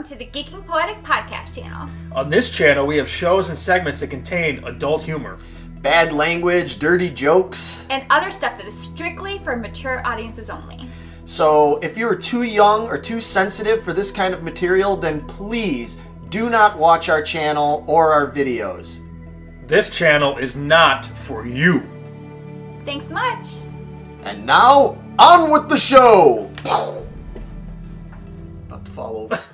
Welcome to the Geeking Poetic Podcast channel. On this channel, we have shows and segments that contain adult humor. Bad language, dirty jokes. And other stuff that is strictly for mature audiences only. So if you're too young or too sensitive for this kind of material, then please do not watch our channel or our videos. This channel is not for you. Thanks much. And now, on with the show! About to fall over.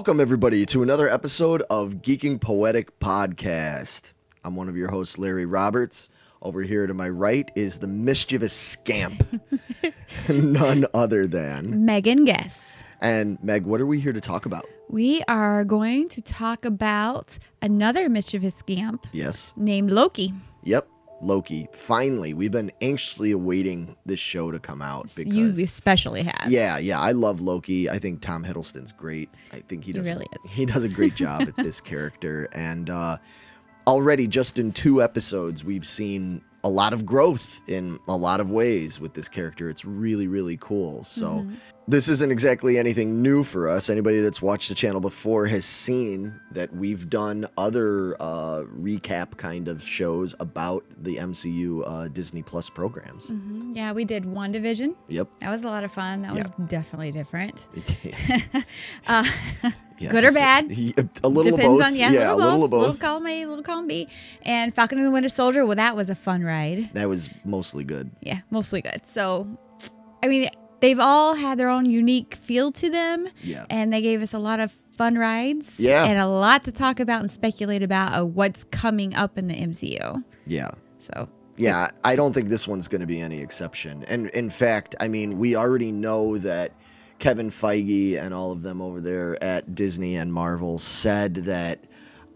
Welcome, everybody, to another episode of Geeking Poetic Podcast. I'm one of your hosts, Larry Roberts. Over here to my right is the mischievous scamp, none other than. Megan Guess. And Meg, what are we here to talk about? We are going to talk about another mischievous scamp Yes. named Loki. Yep. Loki. Finally, we've been anxiously awaiting this show to come out You because. especially have. Yeah, yeah, I love Loki. I think Tom Hiddleston's great. I think he does. really is. He does a great job at this character, and uh, already just in two episodes, we've seen a lot of growth in a lot of ways with this character. It's really, really cool. So Mm-hmm. this isn't exactly anything new for us. Anybody that's watched the channel before has seen that we've done other uh, recap kind of shows about the MCU uh, Disney Plus programs. Mhm. Yeah, we did WandaVision. Yep. That was a lot of fun. That was definitely different. Yeah, Good or bad? he- a little Depends of both. on yeah, yeah, a little of both. both. Little column A, little column B. And Falcon and the Winter Soldier, well, that was a fun ride. That was mostly good. Yeah, mostly good. So, I mean, they've all had their own unique feel to them. Yeah. And they gave us a lot of fun rides. Yeah. And a lot to talk about and speculate about of what's coming up in the MCU. Yeah. So, Yeah, I don't think this one's going to be any exception. And in fact, I mean, we already know that Kevin Feige and all of them over there at Disney and Marvel said that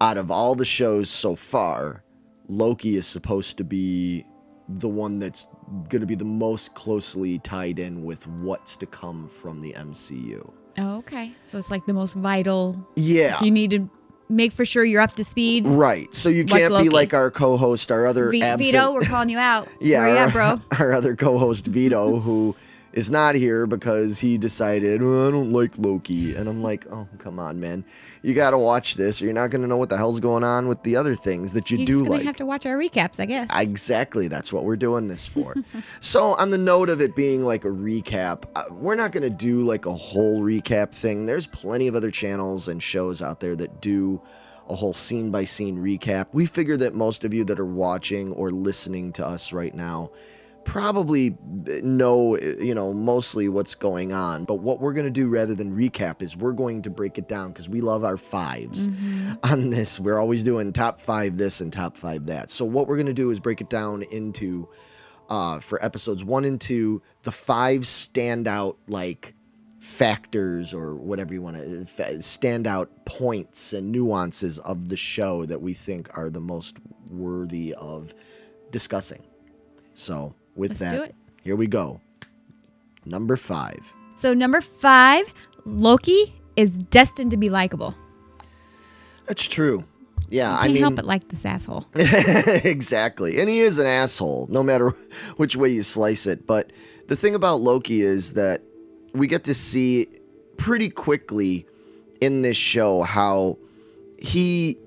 out of all the shows so far, Loki is supposed to be the one that's going to be the most closely tied in with what's to come from the MCU. oh, okay. So it's like the most vital. Yeah. You need to make for sure you're up to speed. Right. So you can't be like our co-host, our other V- absent Vito, we're calling you out. Yeah, Where you our, at, bro? our other co-host Vito, who is not here because he decided "Oh, I don't like Loki, and I'm like, oh come on, man, you got to watch this, or you're not gonna know what the hell's going on with the other things that you You're do like. have to watch our recaps, I guess. Exactly, that's what we're doing this for. so, on the note of it being like a recap, uh, we're not going to do like a whole recap thing. There's plenty of other channels and shows out there that do a whole scene by scene recap. We figure that most of you that are watching or listening to us right now probably uh, know, you know, mostly what's going on. But what we're going to do rather than recap is we're going to break it down because we love our 5s mm-hmm. on this. We're always doing top five this and top five that. So what we're going to do is break it down into, uh, for episodes one and two, the five standout, like, factors or whatever you want to uh, standout points and nuances of the show that we think are the most worthy of discussing. So, with Let's that, do it. here we go. Number five. so number five, Loki is destined to be likable. That's true. Yeah, Can't I mean, help but like this asshole. exactly. And he is an asshole, no matter which way you slice it. But the thing about Loki is that we get to see pretty quickly in this show how he,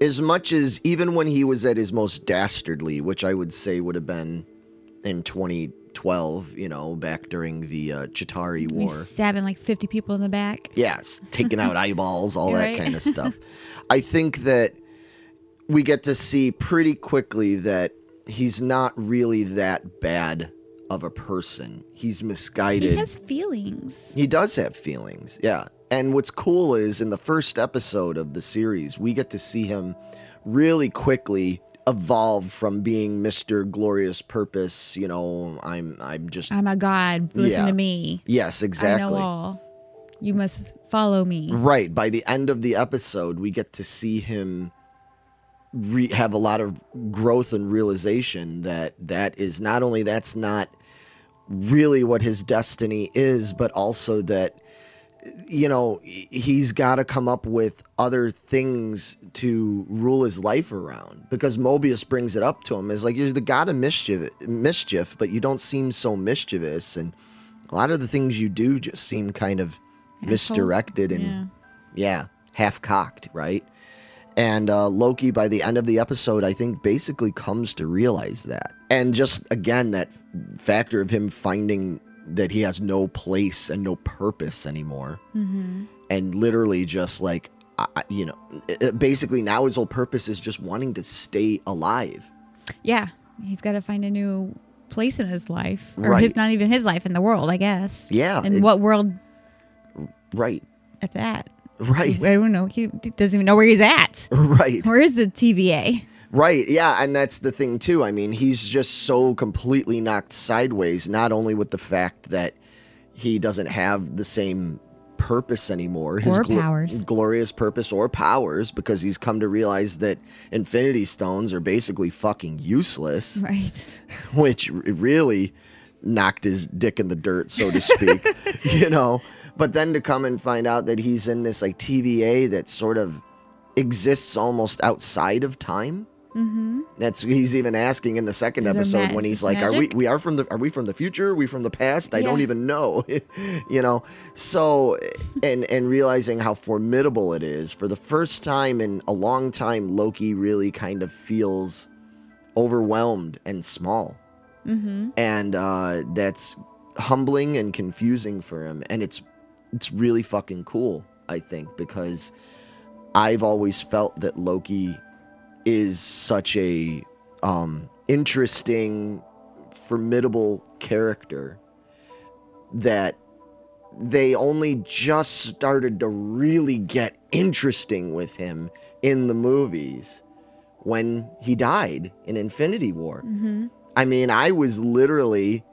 as much as even when he was at his most dastardly, which I would say would have been in 2012, you know, back during the uh, Chitauri War. He's stabbing like 50 people in the back. Yes, taking out eyeballs, all that Right. kind of stuff. I think that we get to see pretty quickly that he's not really that bad of a person. He's misguided. He has feelings. He does have feelings, yeah. And what's cool is in the first episode of the series, we get to see him really quickly evolve from being Mr. Glorious Purpose, you know, I'm I'm just I'm a god. Listen Yeah. to me. Yes, exactly. I know all. You must follow me. Right. By the end of the episode, we get to see him re- have a lot of growth and realization that that is not only that's not really what his destiny is, but also that you know, he's got to come up with other things to rule his life around because Mobius brings it up to him. Is like you're the god of mischief, mischief, but you don't seem so mischievous, and a lot of the things you do just seem kind of misdirected and Yeah. yeah, half cocked, right? And uh, Loki, by the end of the episode, I think basically comes to realize that. And just again, that factor of him finding that he has no place and no purpose anymore. Mm-hmm. And literally just like, I- you know, basically now his whole purpose is just wanting to stay alive. Yeah. He's got to find a new place in his life. Or Right. his not even his life in the world, I guess. Yeah, And what world Right. at that? Right. I don't know. He he doesn't even know where he's at. Right. Where is the TVA? Right. Yeah. And that's the thing, too. I mean, he's just so completely knocked sideways, not only with the fact that he doesn't have the same purpose anymore, his Or powers. glorious purpose or powers, because he's come to realize that Infinity Stones are basically fucking useless, Right. which really knocked his dick in the dirt, so to speak, you know. But then to come and find out that he's in this like TVA that sort of exists almost outside of time. Mm-hmm. That's he's even asking in the second there episode when he's like, "Are we? We are from the? Are we from the future? Are we from the past? I don't even know." you know. So, and and realizing how formidable it is for the first time in a long time, Loki really kind of feels overwhelmed and small Mm-hmm. and uh, that's humbling and confusing for him and it's it's really fucking cool i think because i've always felt that loki is such a um, interesting formidable character that they only just started to really get interesting with him in the movies when he died in infinity war Mm-hmm. I mean, I was literally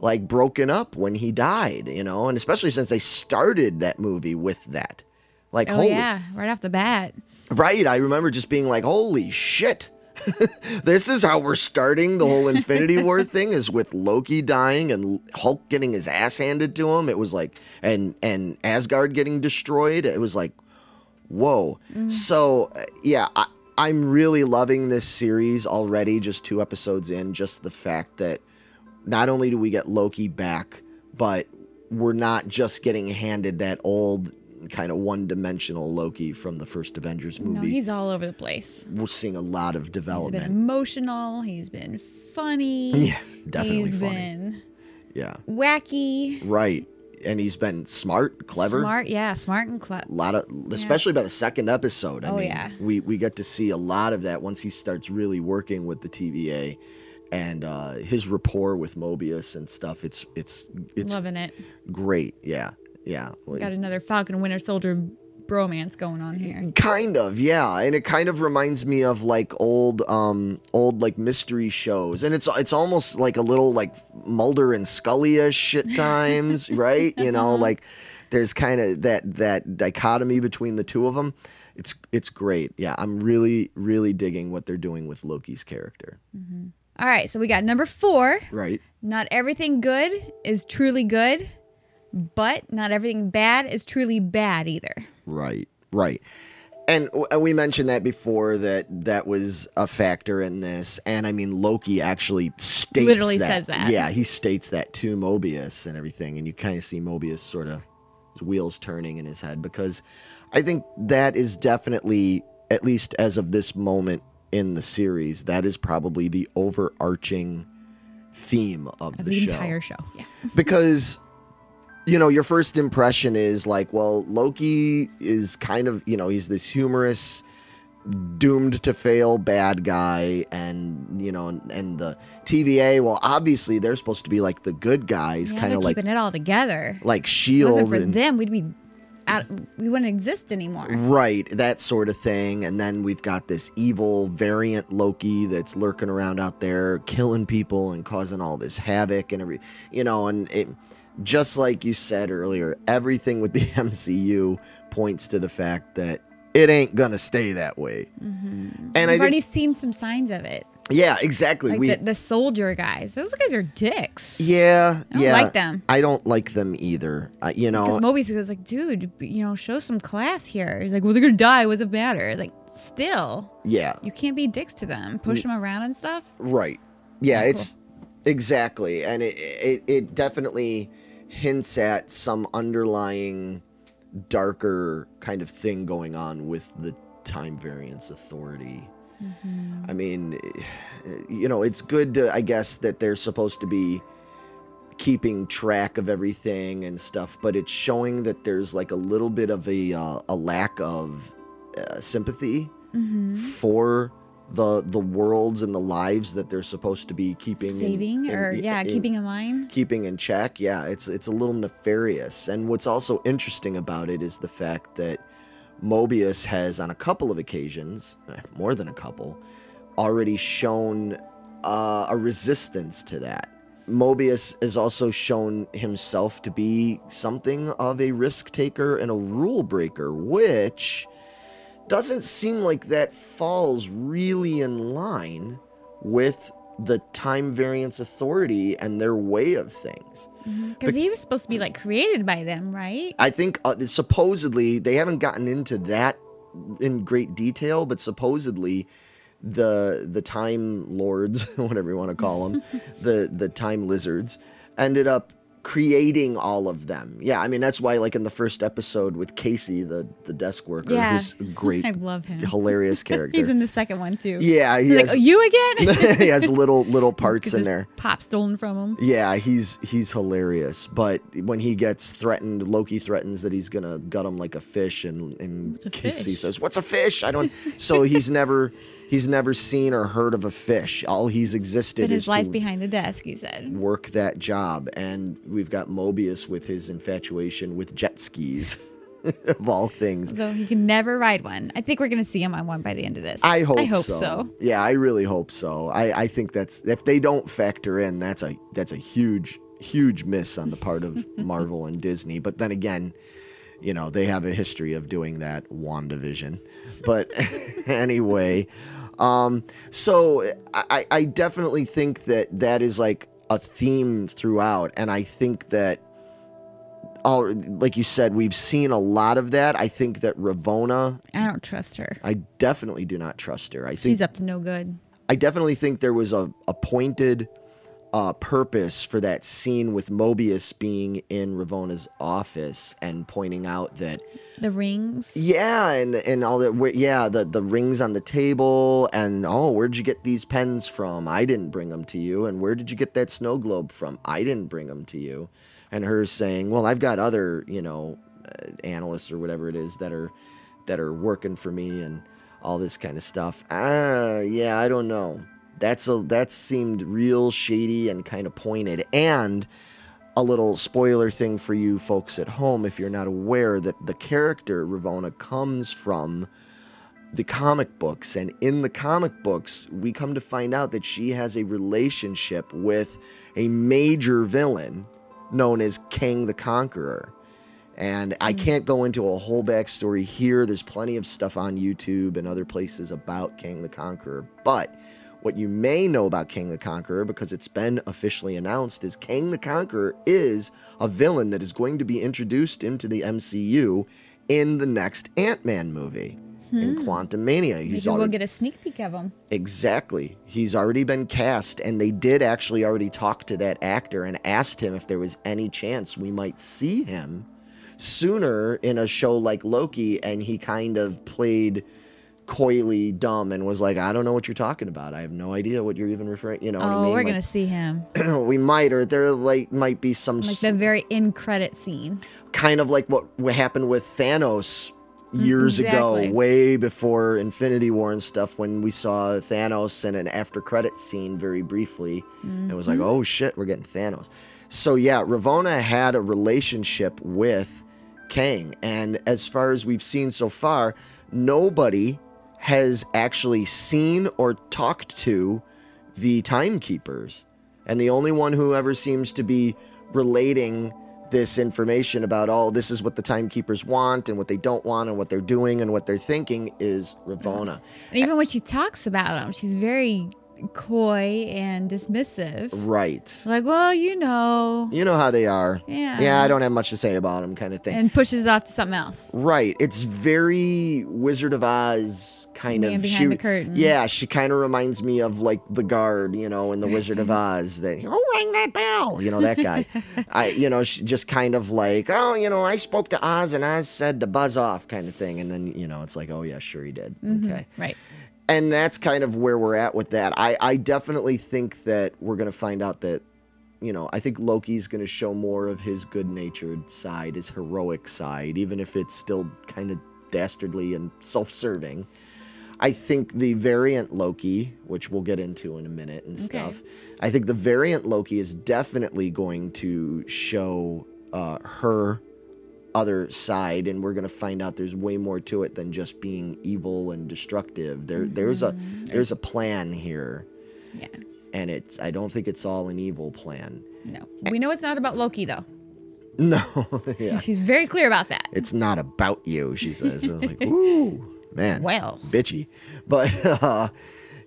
like broken up when he died, you know, and especially since they started that movie with that. Like, Oh holy, yeah, right off the bat. Right. I remember just being like, holy shit. this is how we're starting the whole Infinity War thing is with Loki dying and Hulk getting his ass handed to him. It was like and and Asgard getting destroyed. It was like whoa. So uh, yeah, I, I'm really loving this series already. Just two episodes in, just the fact that not only do we get Loki back, but we're not just getting handed that old kind of one-dimensional Loki from the first Avengers movie. No, he's all over the place. we're seeing a lot of He's been development. emotional. He's been funny. Yeah, definitely He's funny. been Yeah, wacky, right. And he's been smart, clever. smart. Yeah, smart and clever. A lot of, especially by the second episode. I Oh, mean, yeah. we we get to see a lot of that once he starts really working with the TVA, and uh, his rapport with Mobius and stuff. It's it's it's Loving it. great. Yeah, yeah. Got another Falcon Winter Soldier bromance going on here. Kind of, yeah, and it kind of reminds me of like old, um, old like mystery shows, and it's it's almost like a little like Mulder and Scully ish shit times, right? You know, like there's kind of that that dichotomy between the two of them. It's it's great, yeah. I'm really really digging what they're doing with Loki's character, All right, so we got number four. right? Not everything good is truly good, but not everything bad is truly bad either. Right, right. And w- we mentioned that before that that was a factor in this. And I mean, Loki actually states Literally that. says that. Yeah, he states that to Mobius and everything. And you kind of see Mobius sort of his wheels turning in his head because I think that is definitely, at least as of this moment in the series, that is probably the overarching theme of, Of the, the, show entire show. Yeah. because you know your first impression is like well loki is kind of you know he's this humorous doomed to fail bad guy and you know and, and the tva well obviously they're supposed to be like the good guys yeah kind of like keeping it all together. like If it shield for and them, we'd be out, we wouldn't exist anymore. Right, that sort of thing. And then we've got this evil variant Loki that's lurking around out there, killing people and causing all this havoc and every, you know, and it, just like you said earlier, everything with the MCU points to the fact that it ain't gonna stay that way. And I We've think already seen some signs of it. Yeah, exactly. Like we the, the soldier guys. Those guys are dicks. yeah, I don't yeah. like them. I don't like them either. Uh, you know, Because Mobius was like, dude, you know, show some class here. He's like, well, they're gonna die. What's it matter? Like, still, yeah, you can't be dicks to them. Push them around and stuff. right. Yeah, Yeah, it's exactly, and it, it it definitely hints at some underlying darker kind of thing going on with the time variance authority. I mean, you know, it's good to, I guess, that they're supposed to be keeping track of everything and stuff, but it's showing that there's like a little bit of a uh, a lack of uh, sympathy for the the worlds and the lives that they're supposed to be keeping in- Saving in- or yeah, in- keeping in line. keeping in check. Yeah, it's it's a little nefarious. And what's also interesting about it is the fact that Mobius has, on a couple of occasions, eh, more than a couple, already shown uh, a resistance to that. Mobius has also shown himself to be something of a risk taker and a rule breaker, which doesn't seem like that falls really in line with the time variance authority and their way of things. Because he was supposed to be like created by them, right? I think uh, supposedly they haven't gotten into that in great detail, but supposedly the the time lords, whatever you want to call them, the the time lizards, ended up creating all of them. Yeah, I mean that's why like in the first episode with Casey, the the desk worker, Yeah. who's a great, I love him. hilarious character. He's in the second one too. yeah, he He's has, like, oh, you again? he has little little parts in there. Pop stolen from him. Yeah, he's he's hilarious. But when he gets threatened, Loki threatens that he's gonna gut him like a fish, and and Casey fish? says, "What's a fish?" I don't. So he's never he's never seen or heard of a fish. All he's existed But is his life to behind the desk, he said. work that job. And we've got Mobius with his infatuation with jet skis, of all things. Though he can never ride one. I think we're gonna see him on one by the end of this. I hope, I hope so. so. Yeah, I really hope so. I, I think that's if they don't factor in, that's a that's a huge huge miss on the part of Marvel and Disney. But then again, you know they have a history of doing that. Wandavision, but anyway, um, so I I definitely think that that is like a theme throughout, and I think that all like you said, we've seen a lot of that. I think that Ravonna I don't trust her. I definitely do not trust her. I think She's up to no good. I definitely think there was a, a pointed uh, purpose for that scene with Mobius being in Ravonna's office and pointing out that The rings. yeah, and and all that yeah, the the rings on the table and oh, where'd you get these pens from? I didn't bring them to you. And where did you get that snow globe from? I didn't bring them to you. And her saying, "Well, I've got other, you know, uh, analysts or whatever it is that are that are working for me and all this kind of stuff." Ah, yeah, I don't know. That's a that seemed real shady and kind of pointed and a little spoiler thing for you folks at home if you're not aware that the character Ravonna comes from the comic books and in the comic books we come to find out that she has a relationship with a major villain known as Kang the Conqueror. And I hmm. can't go into a whole backstory here. There's plenty of stuff on YouTube and other places about Kang the Conqueror. But what you may know about Kang the Conqueror, because it's been officially announced, is Kang the Conqueror is a villain that is going to be introduced into the MCU in the next Ant Man movie. In hmm. Quantumania, he's Maybe we'll get a sneak peek of him. Exactly. He's already been cast, and they did actually already talk to that actor and asked him if there was any chance we might see him sooner in a show like Loki, and he kind of played coyly dumb and was like, I don't know what you're talking about. I have no idea what you're even referring. You know what I Oh, mean? we're Like, gonna see him. we might, or there like might be some Like the very end credit scene. kind of like what what happened with Thanos years Exactly. ago, way before Infinity War and stuff, when we saw Thanos in an after credit scene very briefly. And it was like, mm-hmm. oh shit, we're getting Thanos. So yeah, Ravonna had a relationship with Kang. And as far as we've seen so far, nobody has actually seen or talked to the timekeepers. And the only one who ever seems to be relating this information about, oh, this is what the timekeepers want and what they don't want and what they're doing and what they're thinking is Ravonna. And even when she talks about them, she's very coy and dismissive. Right. Like, well, you know, You know how they are. Yeah. Yeah, I don't have much to say about them, kind of thing. and pushes it off to something else. Right. It's very Wizard of Oz kind Man of. behind she, the curtain. Yeah, she kind of reminds me of like the guard, you know, in the Wizard of Oz. That oh, ring that bell, you know that guy. I, you know, she just kind of like, oh, you know, I spoke to Oz and Oz said to buzz off, kind of thing. And then you know, it's like, oh yeah, sure he did. Mm-hmm. Okay. Right. And that's kind of where we're at with that. I, I definitely think that we're gonna find out that you know, I think Loki's going to show more of his good natured side, his heroic side, even if it's still kind of dastardly and self serving. I think the variant Loki, which we'll get into in a minute and stuff, I think the variant Loki is definitely going to show uh, her other side and we're going to find out there's way more to it than just being evil and destructive there there's a there's a plan here Yeah. and it's I don't think it's all an evil plan. No. We know it's not about Loki though. No, yeah, She's very clear about that. it's not about you. She says, I was like, ooh, man, Well. bitchy, but uh,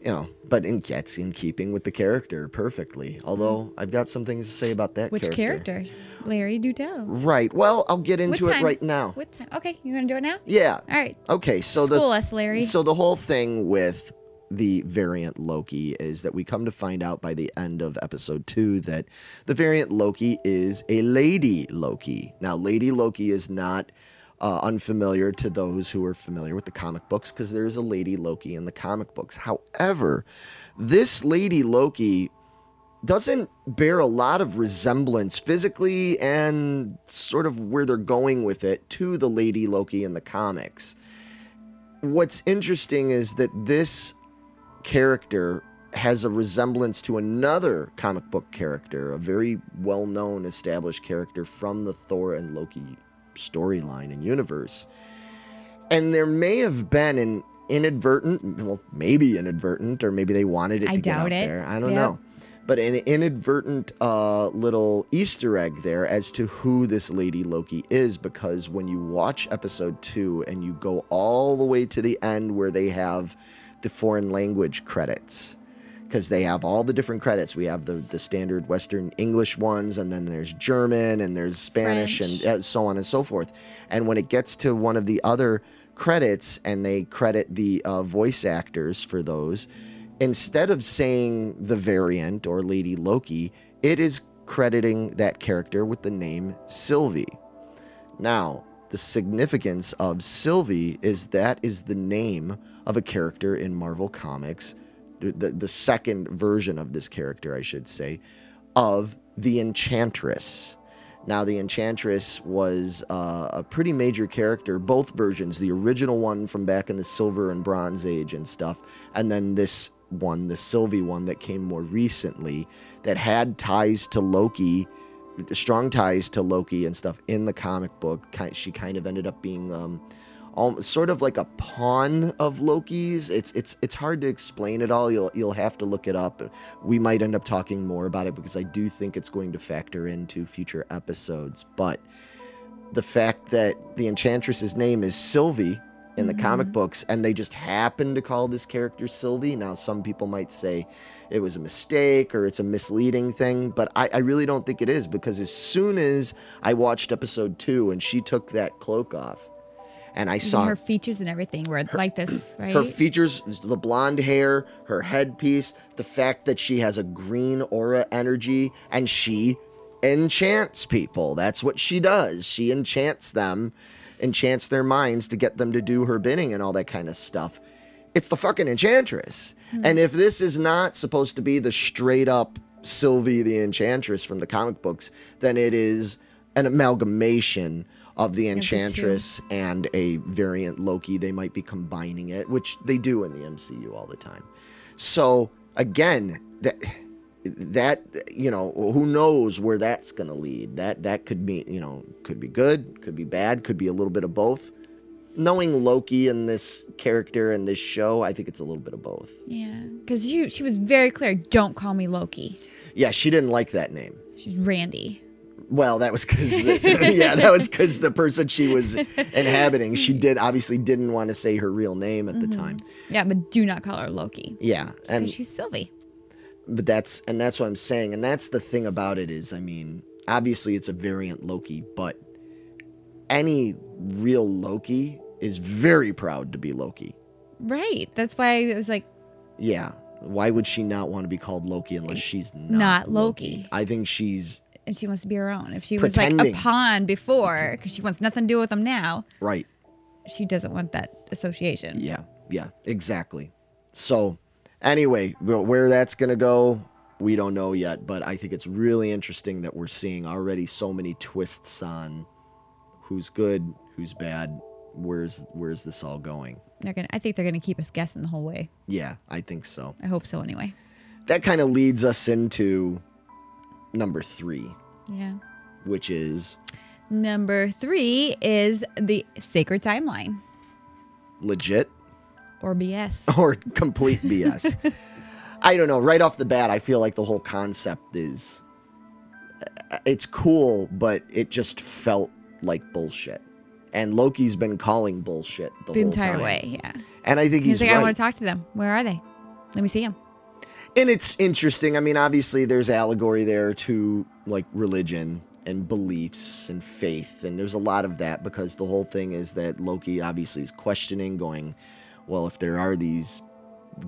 you know, but in that's in keeping with the character perfectly. Mm-hmm. Although I've got some things to say about that Which character? Larry, do tell. Right. Well, I'll get into it right now. What time? Okay, you want to do it now? Yeah. All right. Okay. So School the us, Larry. so the whole thing with the variant Loki is that we come to find out by the end of episode two that the variant Loki is a lady Loki. Now, Lady Loki is not uh, unfamiliar to those who are familiar with the comic books because there is a Lady Loki in the comic books. However, this Lady Loki doesn't bear a lot of resemblance physically and sort of where they're going with it to the Lady Loki in the comics what's interesting is that this character has a resemblance to another comic book character, a very well known established character from the Thor and Loki storyline and universe. And there may have been an inadvertent, well, maybe inadvertent, or maybe they wanted it I to get doubt out it. there. I don't know. But an inadvertent uh, little Easter egg there as to who this Lady Loki is, because when you watch episode two and you go all the way to the end where they have the foreign language credits, because they have all the different credits. We have the, the standard Western English ones, and then there's German, and there's Spanish, French. and so on and so forth. And when it gets to one of the other credits, and they credit the uh, voice actors for those, instead of saying the variant or Lady Loki, it is crediting that character with the name Sylvie. Now, the significance of Sylvie is that is the name of a character in Marvel Comics, the, the, second version of this character, I should say, of the Enchantress. Now, the Enchantress was uh, a pretty major character, both versions, the original one from back in the Silver and Bronze Age and stuff, and then this one, the Sylvie one that came more recently, that had ties to Loki strong ties to Loki and stuff in the comic book. She kind of ended up being um, al- sort of like a pawn of Loki's. It's it's it's hard to explain it all. You'll you'll have to look it up. We might end up talking more about it because I do think it's going to factor into future episodes. But the fact that the Enchantress's name is Sylvie in the mm-hmm. comic books and they just happen to call this character Sylvie. Now, some people might say it was a mistake or it's a misleading thing, but I, I really don't think it is because as soon as I watched episode two and she took that cloak off and I Even saw her features and everything were like this, right? her features, the blonde hair, her headpiece, the fact that she has a green aura energy and she enchants people. That's what she does. She enchants them, enchants their minds to get them to do her bidding and all that kind of stuff. It's the fucking enchantress. Hmm. And if this is not supposed to be the straight up Sylvie the Enchantress from the comic books, then it is an amalgamation of the Enchantress and a variant Loki. They might be combining it, which they do in the MCU all the time. So again, that that you know, who knows where that's going to lead? That that could be you know could be good, could be bad, could be a little bit of both. Knowing Loki and this character and this show, I think it's a little bit of both. yeah, because she she was very clear. Don't call me Loki. Yeah, she didn't like that name. She's Randy. Well, that was because yeah, that was because the person she was inhabiting, she did obviously didn't want to say her real name at the mm-hmm. time. Yeah, but do not call her Loki. Yeah, and she's Sylvie. but that's and that's what I'm saying, and that's the thing about it is, I mean, obviously it's a variant Loki, but any real Loki is very proud to be Loki. Right. That's why it was like, Yeah. Why would she not want to be called Loki unless she's not, Not Loki. I think she's and she wants to be her own. If she was like a pawn before, because she wants nothing to do with them now, right. she doesn't want that association. Yeah, yeah, exactly. So, anyway, where that's going to go, we don't know yet, but I think it's really interesting that we're seeing already so many twists on who's good, who's bad, where's where's this all going? They're gonna. I think they're gonna keep us guessing the whole way. Yeah, I think so. I hope so. Anyway. That kind of leads us into number 3, Yeah. which is Number three is the sacred timeline legit or BS. or complete BS. I don't know. Right off the bat, I feel like the whole concept is uh, it's cool, but it just felt like bullshit. And Loki's been calling bullshit the, the whole entire time. way. Yeah. And I think he's, He's, like, I want to talk to them. Where are they? Let me see them. And it's interesting. I mean, obviously, there's allegory there to like religion and beliefs and faith, and there's a lot of that because the whole thing is that Loki obviously is questioning, going, well, if there are these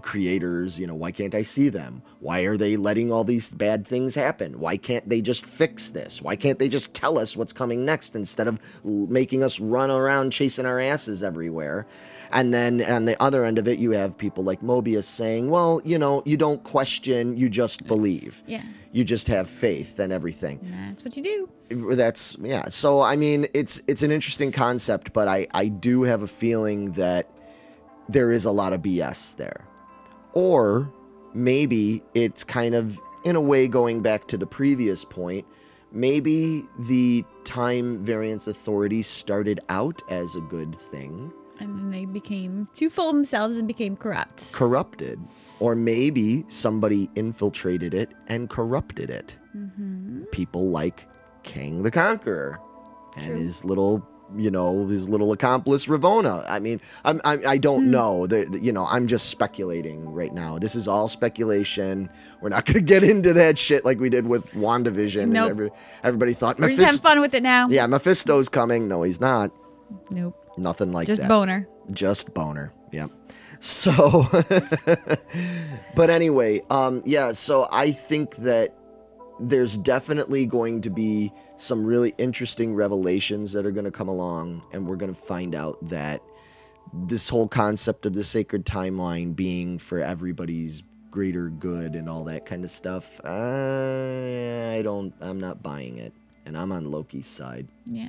creators, you know, why can't I see them? Why are they letting all these bad things happen? Why can't they just fix this? Why can't they just tell us what's coming next instead of making us run around chasing our asses everywhere? And then on the other end of it, you have people like Mobius saying, well, you know, you don't question, you just believe. Yeah. You just have faith and everything That's what you do. that's yeah so i mean it's it's an interesting concept but i i do have a feeling that there is a lot of bs there or maybe it's kind of in a way going back to the previous point maybe the time variance authority started out as a good thing. And then they became too full themselves and became corrupt. corrupted. Or maybe somebody infiltrated it and corrupted it. Mm-hmm. People like Kang the Conqueror and his little, you know, his little accomplice Ravonna. I mean, I'm, I'm I don't know. The, you know, I'm just speculating right now. This is all speculation. We're not going to get into that shit like we did with WandaVision. Nope. And every, everybody thought We're just having fun with it now. Yeah, Mephisto's coming. No, he's not. Nope. Nothing like Just that. Just boner. Just boner. Yep. So, but anyway, um, yeah. So I think that there's definitely going to be some really interesting revelations that are going to come along, and we're going to find out that this whole concept of the sacred timeline being for everybody's greater good and all that kind of stuff, I, don't, I'm not buying it, and I'm on Loki's side. Yeah.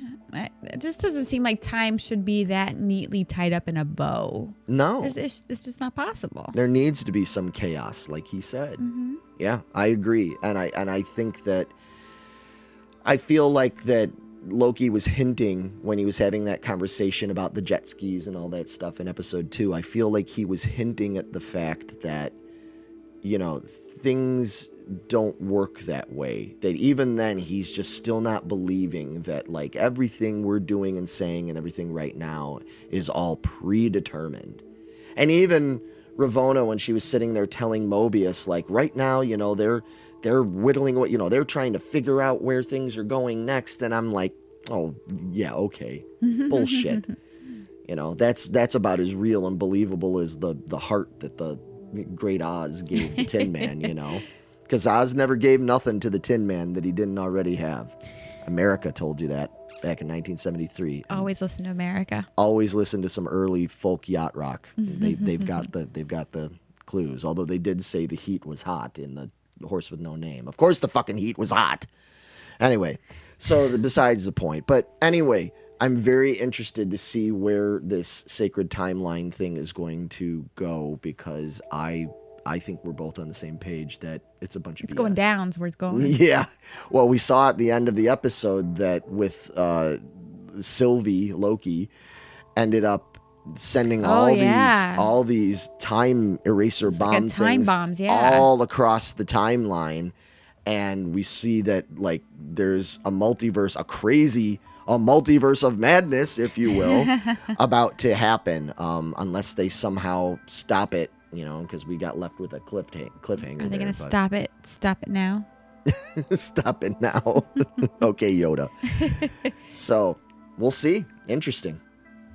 It just doesn't seem like time should be that neatly tied up in a bow. No, It's, it's, it's just not possible. there needs to be some chaos like he said Mm-hmm. yeah i agree and i and i think that i feel like that loki was hinting when he was having that conversation about the jet skis and all that stuff in episode 2 i feel like he was hinting at the fact that you know things don't work that way that even then he's just still not believing that like everything we're doing and saying and everything right now is all predetermined and even Ravonna, when she was sitting there telling Mobius, like, right now, you know, they're they're whittling what you know, they're trying to figure out where things are going next, and I'm like, oh yeah, okay, bullshit. you know, that's that's about as real and believable as the the heart that the great Oz gave Tin Man. You know, because Oz never gave nothing to the Tin Man that he didn't already have. America told you that back in 1973. Always listen to America. always listen to some early folk yacht rock. Mm-hmm. They they've got the they've got the clues. Although they did say the heat was hot in the horse with no name. Of course, the fucking heat was hot. Anyway, so the, besides the point. But anyway, I'm very interested to see where this sacred timeline thing is going to go because I I think we're both on the same page that it's a bunch of It's going down is where it's going. Yeah. Well, we saw at the end of the episode that with uh, Sylvie Loki ended up sending Oh, all yeah. these all these time eraser like a bomb time things bombs, yeah. all across the timeline, and we see that like there's a multiverse, a crazy. A multiverse of madness, if you will, about to happen, um, unless they somehow stop it you know, because we got left with a cliff cliffhanger. Are they going to stop it? Stop it now? Stop it now. okay, Yoda. so we'll see. Interesting.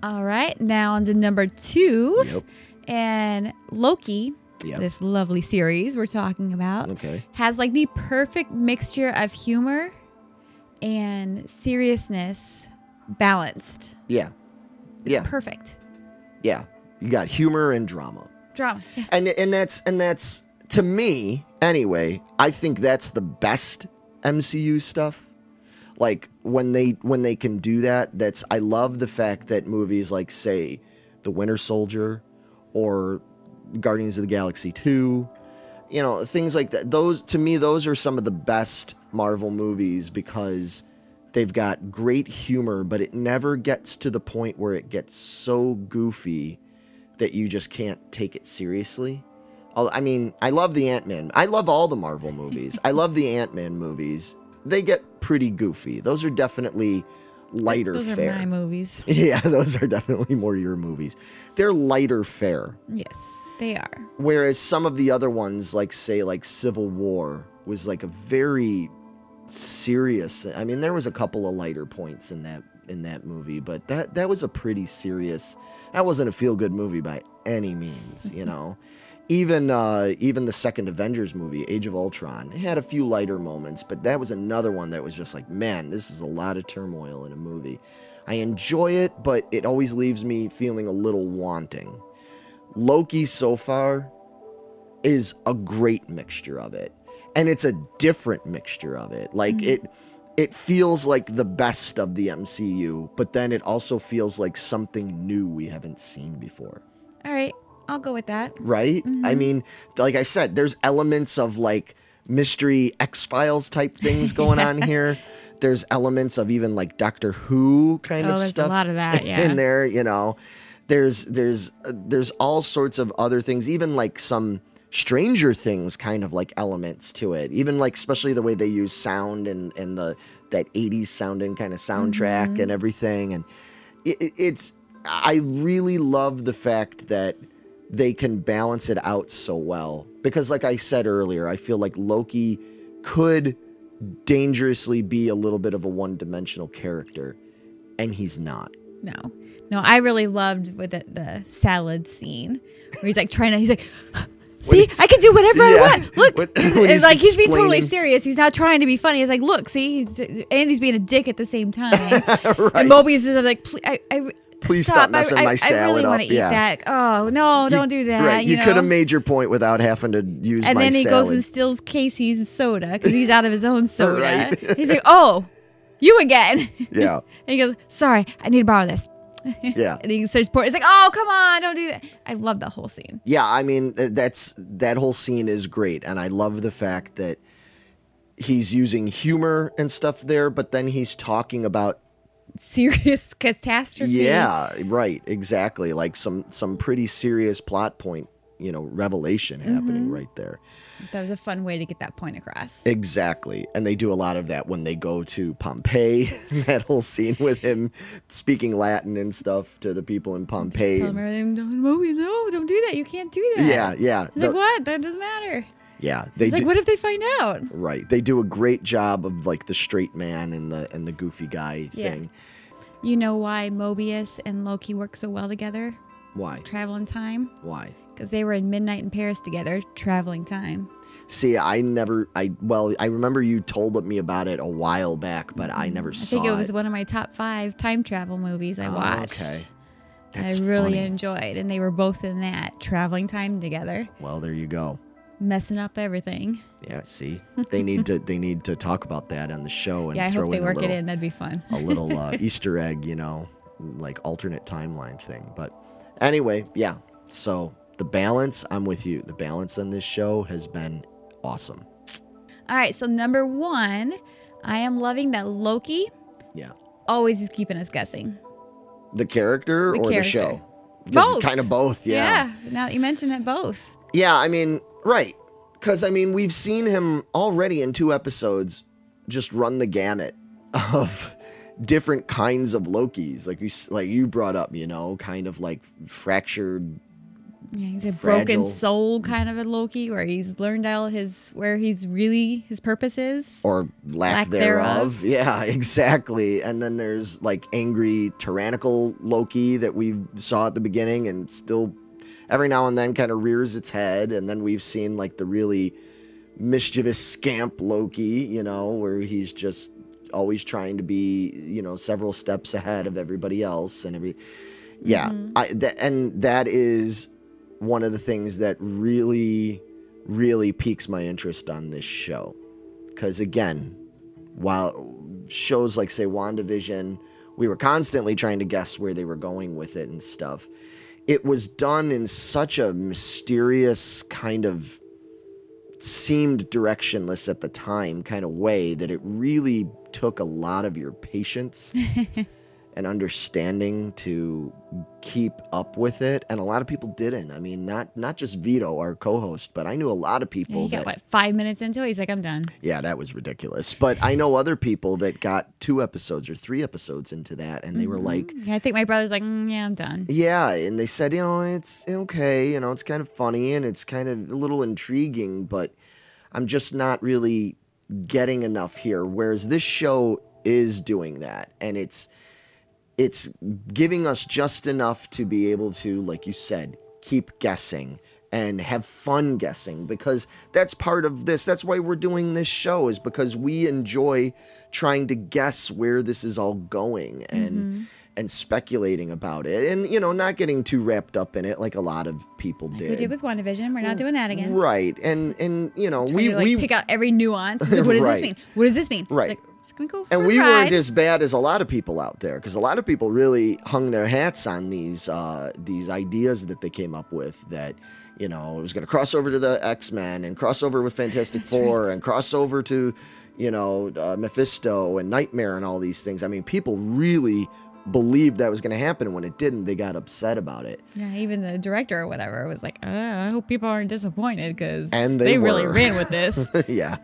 All right. Now on to number two. Yep. And Loki, Yep. this lovely series we're talking about, Okay. has like the perfect mixture of humor and seriousness balanced. Yeah. Yeah. Perfect. Yeah. You got humor and drama. Drama. Yeah. And and that's and that's to me anyway, I think that's the best MCU stuff. Like when they when they can do that, that's I love the fact that movies like say The Winter Soldier or Guardians of the Galaxy 2, you know, things like that. Those to me those are some of the best Marvel movies because they've got great humor, but it never gets to the point where it gets so goofy that you just can't take it seriously. I mean, I love the Ant Man. I love all the Marvel movies. I love the Ant Man movies. They get pretty goofy. Those are definitely lighter Those are my movies. yeah, those are definitely more your movies. They're lighter fare. Yes, they are. Whereas some of the other ones, like say like Civil War, was like a very serious. I mean, there was a couple of lighter points in that in that movie, but that that was a pretty serious. That wasn't a feel good movie by any means, you know. Even uh, even the second Avengers movie, Age of Ultron, had a few lighter moments, but that was another one that was just like, man, this is a lot of turmoil in a movie. I enjoy it, but it always leaves me feeling a little wanting. Loki so far is a great mixture of it. And it's a different mixture of it. Like it it feels like the best of the MCU, but then it also feels like something new we haven't seen before. All right, I'll go with that. Right? I mean, like I said, there's elements of like mystery X-Files type things going on here. There's elements of even like Doctor Who kind Oh, of there's a stuff lot of that, yeah. in there, you know. There's there's uh, there's all sorts of other things, even like some Stranger Things kind of like elements to it. Even like especially the way they use sound and and the that 80s sounding kind of soundtrack Mm-hmm. and everything and it, it- it's I really love the fact that they can balance it out so well because like I said earlier, I feel like Loki could dangerously be a little bit of a one-dimensional character and he's not. No, no, I really loved with the, the salad scene where he's like trying to. He's like. See, I can do whatever I want. Look, and he's like he's being totally serious. He's not trying to be funny. He's like, look, see, he's, and he's being a dick at the same time. Right. And Mobius is like, please, I, I, Please stop messing I, my I, I really want to eat Yeah. that. Oh no, don't do that. Right. You, know? could have made your point without having to use And then he salad. goes and steals Casey's soda because he's out of his own soda. Right. He's like, oh, you again. yeah. And he goes, sorry, I need to borrow this. Yeah. And he starts pouring. It's like, oh, come on, don't do that. I love that whole scene. Yeah, I mean that's that whole scene is great and I love the fact that he's using humor and stuff there, but then he's talking about Serious catastrophe. yeah, right, exactly, like some some pretty serious plot point, you know, revelation happening mm-hmm. right there. That was a fun way to get that point across. Exactly. And they do a lot of that when they go to Pompeii. that whole scene with him speaking Latin and stuff to the people in Pompeii. Tell him everything. Don't, no, no, don't do that. You can't do that. Yeah, yeah. He's like, what? That doesn't matter. Yeah, they It's like, what if they find out? Right. They do a great job of like the straight man and the and the goofy guy Yeah. thing. You know why Mobius and Loki work so well together? Why? Travel in time? Why? Because they were in Midnight in Paris together, traveling time. See, I never I well, I remember you told me about it a while back, but I never I saw think it was one of my top five time travel movies I Oh, watched. Okay. That's I really funny. enjoyed, and they were both in that traveling time together, Well, there you go. messing up everything. Yeah, see. They need to they need to talk about that on the show and yeah, I throw hope they in work little, it in. That'd be fun. a little uh, Easter egg, you know, like alternate timeline thing. But anyway, yeah. So the balance, I'm with you. The balance on this show has been awesome. All right, so number one, I am loving that Loki Yeah. always is keeping us guessing. The character The or the show? Because Both. Kind of both, yeah. Yeah. Now you mentioned it, both. Yeah, I mean, right. Because, I mean, we've seen him already in two episodes just run the gamut of different kinds of Lokis. Like you, like you brought up, you know, kind of like fractured Yeah, he's a fragile. broken soul kind of a Loki, where he's learned all his where he's really his purpose is. or lack, Lack thereof. thereof. Yeah, exactly. And then there's like angry tyrannical Loki that we saw at the beginning and still every now and then kind of rears its head. And then we've seen like the really mischievous scamp Loki, you know, where he's just always trying to be, you know, several steps ahead of everybody else and every yeah, mm-hmm. I that and that is one of the things that really really piques my interest on this show. Cuz again, while shows like say WandaVision, we were constantly trying to guess where they were going with it and stuff. It was done in such a mysterious kind of seemed directionless at the time kind of way that it really took a lot of your patience and understanding to keep up with it and a lot of people didn't i mean not not just vito our co-host but i knew a lot of Yeah, people got that what five minutes into it. He's like, I'm done. yeah that was ridiculous but i know other people that got two episodes or three episodes into that and they were like Yeah, I think my brother's like, mm, yeah, I'm done. yeah, and they said, you know, it's okay, you know, it's kind of funny and it's kind of a little intriguing, but I'm just not really getting enough here. Whereas this show is doing that, and it's it's giving us just enough to be able to, like you said, keep guessing and have fun guessing because that's part of this. That's why we're doing this show is because we enjoy trying to guess where this is all going and mm-hmm. and speculating about it and you know not getting too wrapped up in it like a lot of people did. We did. with WandaVision. We're not mm. doing that again. Right. And and you know, we to, like, we pick out every nuance. Like, what does Right. this mean? What does this mean? Right. Like, just gonna go and we weren't as bad as a lot of people out there because a lot of people really hung their hats on these uh, these ideas that they came up with that you know it was going to cross over to the X Men and cross over with Fantastic Four and cross over to you know uh, Mephisto and Nightmare and all these things. I mean, people really believed that was going to happen, and when it didn't, they got upset about it. Yeah, even the director or whatever was like, uh, I hope people aren't disappointed because And they really ran with this. yeah.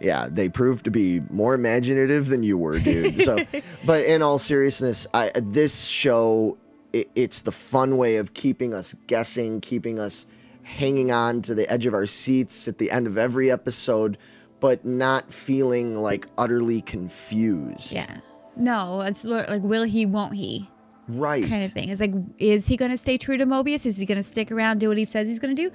Yeah, they proved to be more imaginative than you were, dude. So, but in all seriousness, I this show it, it's the fun way of keeping us guessing, keeping us hanging on to the edge of our seats at the end of every episode, but not feeling like utterly confused. yeah. No, it's like, will he, won't he? Right. kind of thing. It's like, is he going to stay true to Mobius? Is he going to stick around, do what he says he's going to do?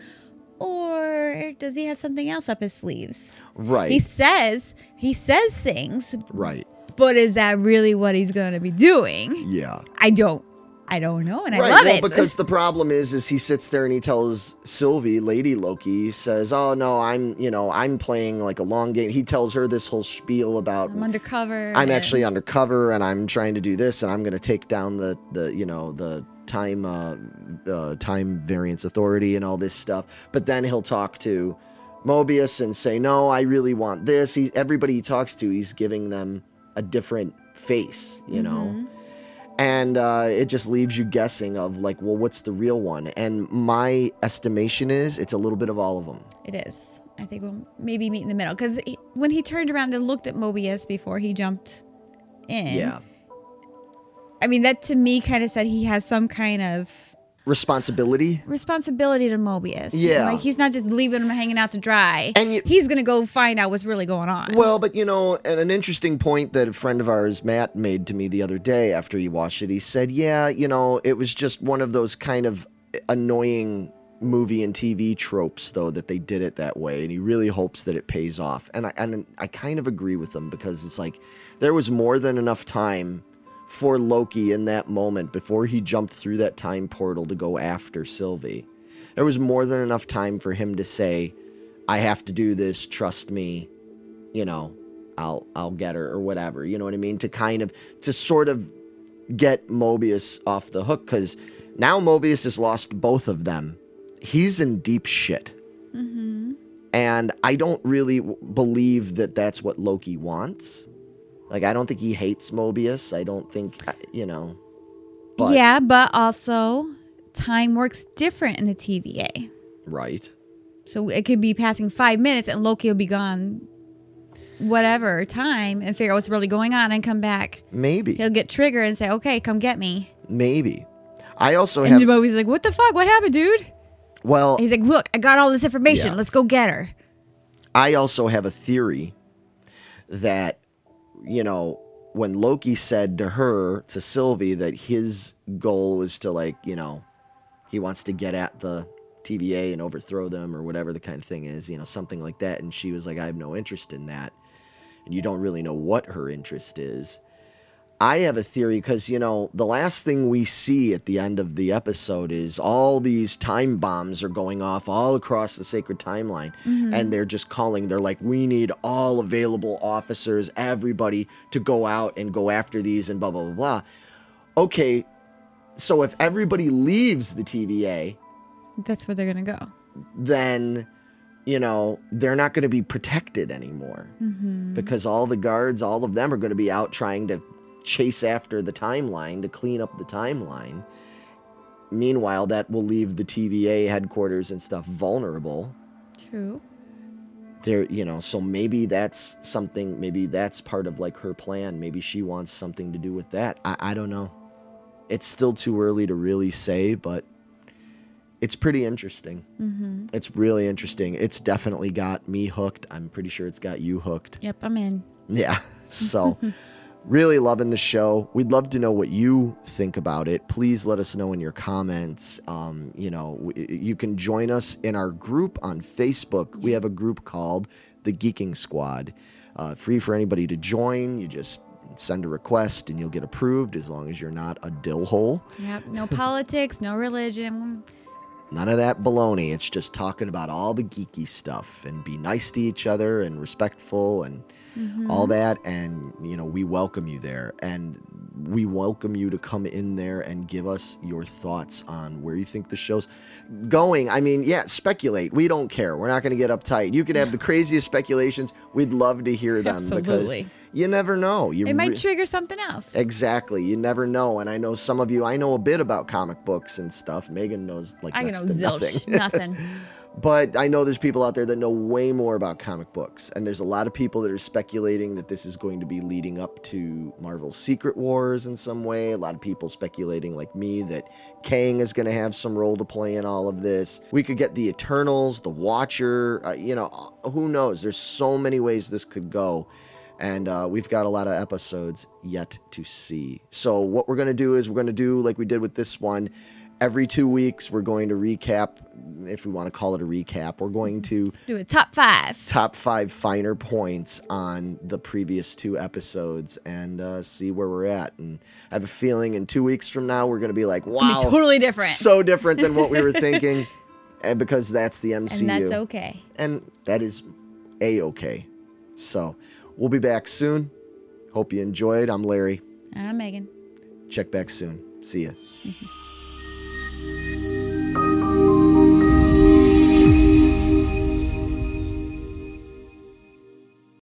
Or does he have something else up his sleeves? Right. He says, he says things, right. but is that really what he's going to be doing? Yeah. I don't, I don't know. And I right, love well, it. because the problem is, is he sits there and he tells Sylvie, Lady Loki, says, "Oh no, I'm, you know, I'm playing like a long game." He tells her this whole spiel about I'm undercover. I'm actually undercover and I'm trying to do this and I'm going to take down the the you know the time uh, uh time variance authority and all this stuff. But then he'll talk to Mobius and say, "No, I really want this." He everybody he talks to, he's giving them a different face, you know. And uh, it just leaves you guessing of like, well, what's the real one? And my estimation is it's a little bit of all of them. It is. I think we'll maybe meet in the middle. Because when he turned around and looked at Mobius before he jumped in, Yeah. I mean, that to me kind of said he has some kind of Responsibility. responsibility to Mobius. Yeah. Like he's not just leaving him hanging out to dry. And you- he's going to go find out what's really going on. Well, but you know, and an interesting point that a friend of ours, Matt, made to me the other day after he watched it, he said, "Yeah, you know, it was just one of those kind of annoying movie and TV tropes, though, that they did it that way, and he really hopes that it pays off." And I and I kind of agree with him because it's like there was more than enough time for Loki in that moment before he jumped through that time portal to go after Sylvie. There was more than enough time for him to say, "I have to do this. Trust me." you know, I'll I'll get her or whatever. You know what I mean? To kind of to sort of get Mobius off the hook because now Mobius has lost both of them. He's in deep shit. Mm-hmm. And I don't really believe that that's what Loki wants. Like, I don't think he hates Mobius. I don't think, uh, you know. But, yeah, but also time works different in the TVA. Right. So it could be passing five minutes and Loki will be gone whatever time and figure out what's really going on and come back. Maybe. He'll get triggered and say, okay, come get me. Maybe. I also And have. Mobius like, what the fuck? What happened, dude? Well, He's like, look, I got all this information. Yeah. Let's go get her. I also have a theory that, you know, when Loki said to her, to Sylvie, that his goal was to, like, you know, he wants to get at the TVA and overthrow them or whatever the kind of thing is, you know, something like that. And she was like, I have no interest in that. And you don't really know what her interest is. I have a theory because, you know, the last thing we see at the end of the episode is all these time bombs are going off all across the sacred timeline. Mm-hmm. And they're just calling, they're like, we need all available officers, everybody to go out and go after these and blah, blah, blah, blah. Okay, so if everybody leaves the TVA, That's where they're going to go. then you know they're not going to be protected anymore mm-hmm. because all the guards all of them are going to be out trying to chase after the timeline to clean up the timeline. Meanwhile that will leave the TVA headquarters and stuff vulnerable. True. there you know so maybe that's something maybe that's part of like her plan. Maybe she wants something to do with that. I, I don't know. It's still too early to really say but it's pretty interesting. Mm-hmm. it's really interesting. It's definitely got me hooked. I'm pretty sure it's got you hooked. Yep, I'm in. yeah so really loving the show we'd love to know what you think about it please let us know in your comments um, you know w- you can join us in our group on facebook we have a group called the geeking squad uh, free for anybody to join you just send a request and you'll get approved as long as you're not a dill hole Yep. No politics, no religion. None of that baloney. It's just talking about all the geeky stuff and be nice to each other and respectful and Mm-hmm. all that. And, you know, we welcome you there. And we welcome you to come in there and give us your thoughts on where you think the show's going. I mean, yeah, speculate. We don't care. We're not going to get uptight. You can have the craziest speculations. We'd love to hear them Absolutely. because you never know. You It might re- trigger something else. Exactly. You never know. And I know some of you, I know a bit about comic books and stuff. Megan knows like I next know to zilch. nothing. Nothing. But I know there's people out there that know way more about comic books. And there's a lot of people that are speculating that this is going to be leading up to Marvel's Secret Wars in some way. A lot of people speculating, like me, that Kang is going to have some role to play in all of this. We could get the Eternals, the Watcher, uh, you know, who knows? There's so many ways this could go. And uh, we've got a lot of episodes yet to see. So, what we're going to do is we're going to do like we did with this one every two weeks we're going to recap if we want to call it a recap we're going mm-hmm. to Do a top five. top five finer points on the previous two episodes and uh, see where we're at. And i have a feeling in two weeks from now we're going to be like wow be totally different." so different than what we were thinking and because that's the mcu And that's okay. and that is a-okay. So we'll be back soon. Hope you enjoyed. I'm larry. I'm Megan. check back soon. See ya mm-hmm.